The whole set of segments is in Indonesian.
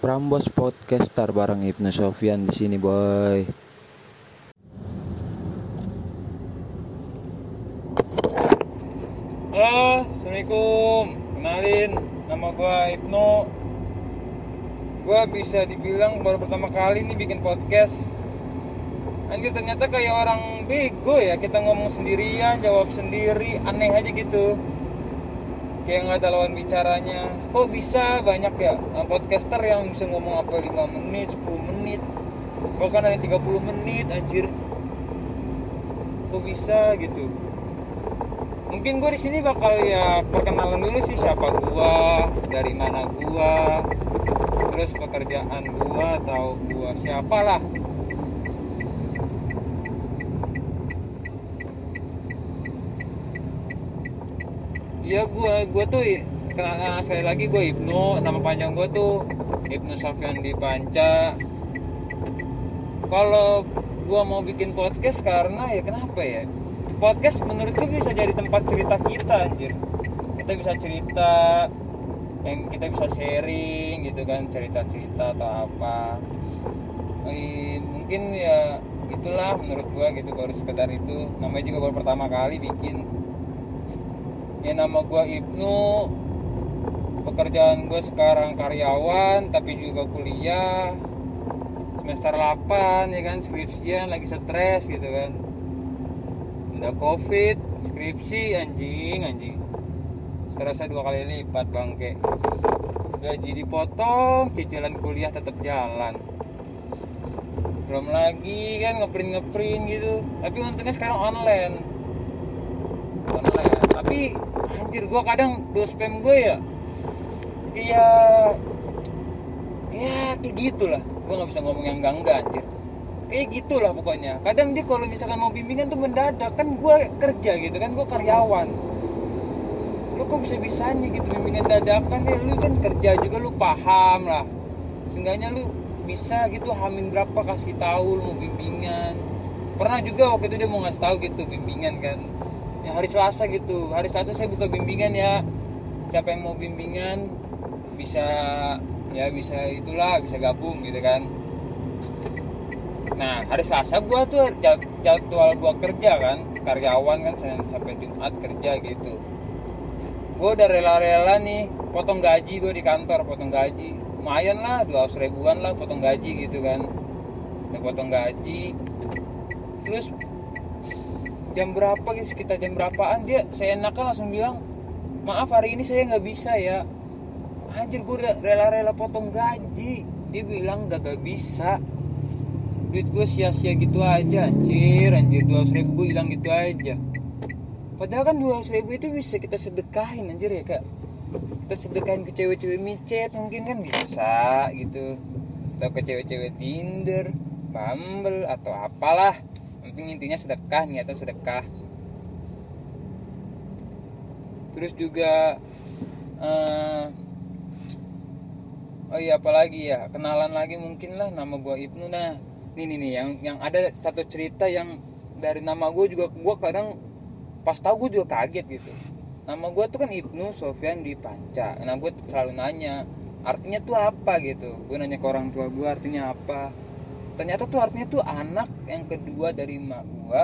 Prambos Podcaster bareng Ibnu Sofyan di sini, boy. Halo, Assalamualaikum. Kenalin, nama gua Ibnu. Gua bisa dibilang baru pertama kali nih bikin podcast. Anjir ternyata kayak orang bego ya kita ngomong sendirian, jawab sendiri, aneh aja gitu. Kayak nggak ada lawan bicaranya. Kok bisa banyak ya eh, podcaster yang bisa ngomong apa 5 menit, 10 menit. Bahkan ada 30 menit anjir. Kok bisa gitu? mungkin gue di sini bakal ya perkenalan dulu sih siapa gua dari mana gua terus pekerjaan gua atau gua siapa ya gua gua tuh kenal sekali lagi gue Ibnu nama panjang gua tuh Ibnu Sofyan di Panca. Kalau gua mau bikin podcast karena ya kenapa ya? Podcast menurut gue bisa jadi tempat cerita kita anjir. Kita bisa cerita yang kita bisa sharing gitu kan cerita-cerita atau apa. Mungkin ya itulah menurut gue gitu baru sekedar itu. Namanya juga baru pertama kali bikin ya nama gue Ibnu. Pekerjaan gue sekarang karyawan tapi juga kuliah. Semester 8 ya kan skripsian lagi stres gitu kan. Udah covid skripsi anjing anjing. Stresnya dua kali lipat bangke gaji dipotong cicilan kuliah tetap jalan. Belum lagi kan ngeprint ngeprint gitu. Tapi untungnya sekarang online. Online tapi anjir gua kadang do spam gue ya kayak ya kayak gitulah. Gua nggak bisa ngomong yang enggak anjir. Kayak gitulah pokoknya. Kadang dia kalau misalkan mau bimbingan tuh mendadak. Kan gue kerja gitu kan gue karyawan. Lu kok bisa bisanya gitu bimbingan dadakan ya? Lu kan kerja juga lu paham lah. Seenggaknya lu bisa gitu hamin berapa kasih tahu lu mau bimbingan. Pernah juga waktu itu dia mau ngasih tahu gitu bimbingan kan ya hari Selasa gitu. Hari Selasa saya buka bimbingan ya. Siapa yang mau bimbingan bisa ya bisa itulah bisa gabung gitu kan. Nah hari Selasa gue tuh jadwal gue kerja kan. Karyawan kan sampai Jumat kerja gitu. Gue udah rela-rela nih potong gaji gue di kantor potong gaji. Lumayan lah dua ribuan lah potong gaji gitu kan. Udah potong gaji. Terus jam berapa gitu sekitar jam berapaan dia saya enakan langsung bilang maaf hari ini saya nggak bisa ya. Anjir gue rela-rela potong gaji. Dia bilang gak, gak bisa. Duit gue sia-sia gitu aja anjir. Anjir dua ribu gue hilang gitu aja. Padahal kan dua ribu itu bisa kita sedekahin anjir ya kak. Kita sedekahin ke cewek-cewek micet mungkin kan bisa gitu. Atau ke cewek-cewek tinder bumble atau apalah penting intinya sedekah niatnya sedekah. Terus juga uh, oh iya apalagi ya kenalan lagi mungkin lah nama gue Ibnu. Nah nih nih nih yang yang ada satu cerita yang dari nama gue juga gue kadang pas tahu gue juga kaget gitu. Nama gue tuh kan Ibnu Sofyan di Panca. Nah gue selalu nanya artinya tuh apa? gitu. Gue nanya ke orang tua gue artinya apa ternyata tuh artinya tuh anak yang kedua dari mak gue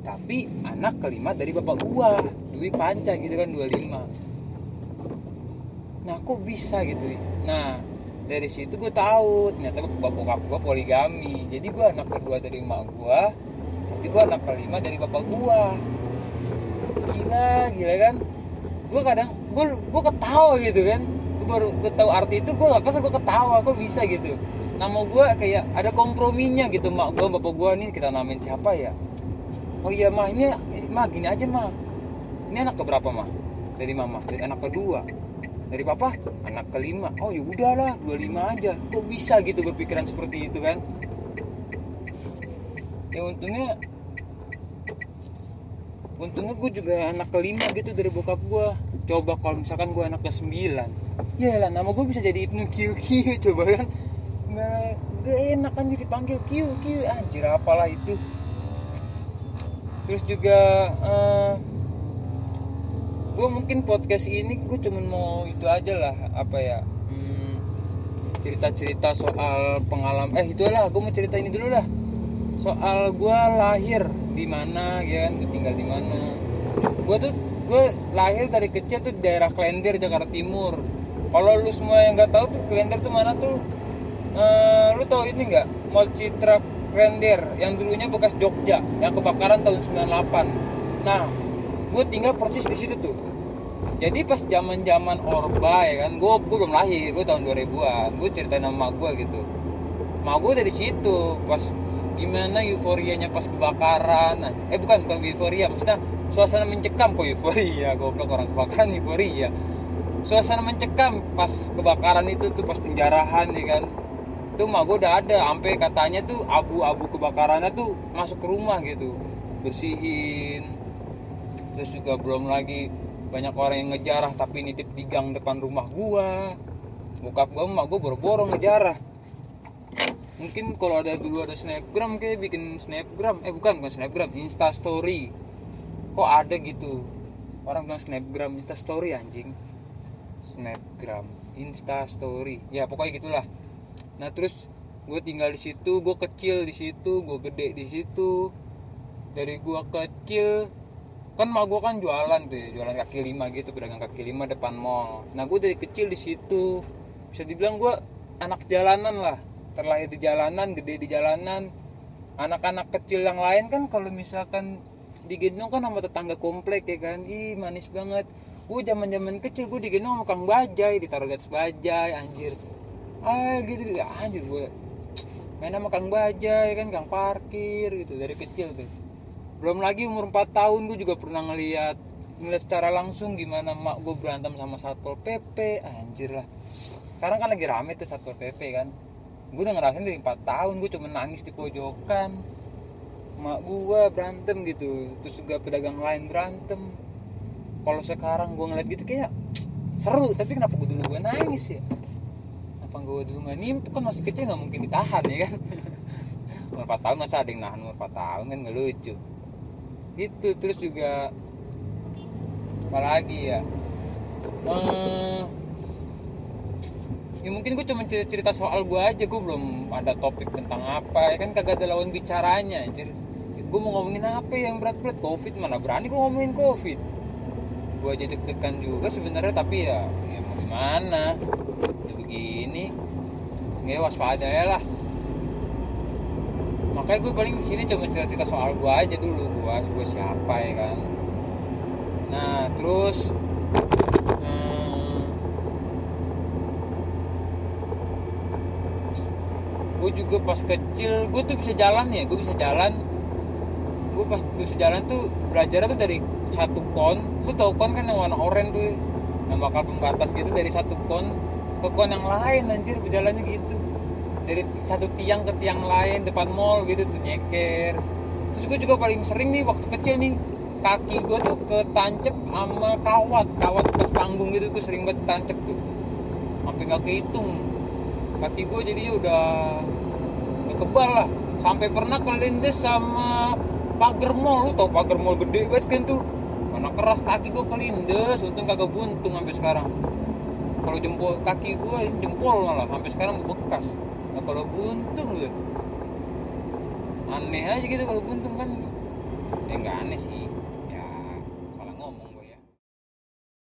tapi anak kelima dari bapak gue Dwi Panca gitu kan 25 nah kok bisa gitu? Nah dari situ gue tahu ternyata bokap gue poligami. Jadi gue anak kedua dari emak gue tapi gue anak kelima dari bapak gue gila gila kan? Gue kadang gue gue ketawa gitu kan? Gue baru gue tahu arti itu gue nggak pas gue ketawa kok bisa gitu nama gue kayak ada komprominya gitu mak gue bapak gue nih kita namain siapa ya? Oh iya mah ini mah gini aja mah. Ini anak keberapa mah? Dari mama dari anak kedua. Dari papa anak kelima. Oh ya udahlah 25 aja. Kok bisa gitu berpikiran seperti itu kan? Ya untungnya untungnya gue juga anak kelima gitu dari bokap gue coba kalau misalkan gue anak ke sembilan ya lah nama gue bisa jadi Ibnu Kiu coba kan nggak gak enak kan jadi panggil Kiu Kiu. Anjir apalah itu. Terus juga uh, gue mungkin podcast ini gue cuman mau itu aja lah apa ya hmm, cerita-cerita soal pengalaman. Eh itulah gue mau cerita ini dulu lah. Soal gue lahir di mana ya kan gue tinggal di mana. Gue tuh gue lahir dari kecil tuh daerah Klender Jakarta Timur. Kalau lu semua yang nggak tahu tuh Klender tuh mana tuh Eh, lu tahu ini nggak? Mall Citra Klender yang dulunya bekas Jogja yang kebakaran tahun 98 nah gue tinggal persis di situ tuh. Jadi pas zaman zaman orba ya kan gue gue belum lahir gue tahun 2000-an gue ceritain sama gue gitu. Mak gue dari situ pas gimana euforianya pas kebakaran. Nah, eh bukan bukan euforia maksudnya suasana mencekam. Kok euforia? Goblok orang kebakaran euforia. Suasana mencekam pas kebakaran itu tuh pas penjarahan ya kan tuh mak gue udah ada sampai katanya tuh abu-abu kebakarannya tuh masuk ke rumah gitu. Bersihin. Terus juga belum lagi banyak orang yang ngejarah tapi nitip di gang depan rumah gua. Bokap gua emak gua boro-boro ngejarah. Mungkin kalau ada dulu ada snapgram kayak bikin snapgram. Eh bukan bukan snapgram insta story kok ada gitu? Orang bilang snapgram insta story anjing. Snapgram insta story ya pokoknya gitulah nah terus gue tinggal di situ gue kecil di situ gue gede di situ. Dari gue kecil kan mak gue kan jualan tuh ya, jualan kaki lima gitu pedagang kaki lima depan mall. Nah gue dari kecil di situ. Bisa dibilang gue anak jalanan lah. Terlahir di jalanan gede di jalanan. Anak-anak kecil yang lain kan kalau misalkan digendong kan sama tetangga komplek ya kan. Ih manis banget. Gue zaman zaman kecil gue digendong sama kang bajai ditaruh garis bajai anjir ah gitu gitu. Anjir gue main sama kang bajai kan kang parkir gitu dari kecil tuh. Belum lagi umur 4 tahun gue juga pernah ngeliat ngeliat secara langsung gimana mak gue berantem sama satpol pp anjir lah. Sekarang kan lagi rame tuh satpol pp kan. Gue udah ngerasain dari 4 tahun gue cuma nangis di pojokan. Mak gue berantem gitu. Terus juga pedagang lain berantem. Kalau sekarang gue ngeliat gitu kayak seru tapi kenapa gue dulu gue nangis ya apa gue dulu nggak nimpuk kan masih kecil nggak mungkin ditahan ya kan? Umur 4 tahun masa ada yang nahan umur 4 tahun kan nggak lucu. Itu terus juga apalagi ya? Eh ya mungkin gue cuma cerita, cerita soal gue aja gue belum ada topik tentang apa ya kan? Kagak ada lawan bicaranya anjir. Gue mau ngomongin apa yang berat-berat? Covid mana berani gue ngomongin covid? Gue aja deg-degan juga sebenarnya tapi ya gimana ya begini. Sehingga waspada ya lah. Makanya gue paling di sini cuma cerita-cerita soal gue aja dulu. Gue gue siapa ya kan? Nah terus hmm, gue juga pas kecil gue tuh bisa jalan ya gue bisa jalan. Gue pas bisa jalan tuh belajar tuh dari satu kon. Lu tau kon kan yang warna oranye tuh bakal pembatas gitu dari satu kon ke kon yang lain anjir berjalannya gitu. Dari satu tiang ke tiang lain depan mall gitu tuh nyeker. Terus gue juga paling sering nih waktu kecil nih kaki gue tuh ketancep sama kawat. Kawat pas panggung gitu gue sering banget tancep tuh. Sampai nggak kehitung. Kaki gue jadinya udah udah kebal lah. Sampai pernah kelindes sama pagar mall. Lu tau pagar mall gede banget kan tuh mana keras kaki gue kelindes untung kagak buntung sampai sekarang. Kalau jempol kaki gue jempol malah sampai sekarang bekas. Nah kalau buntung tuh aneh aja gitu kalau buntung kan. Ya nggak aneh sih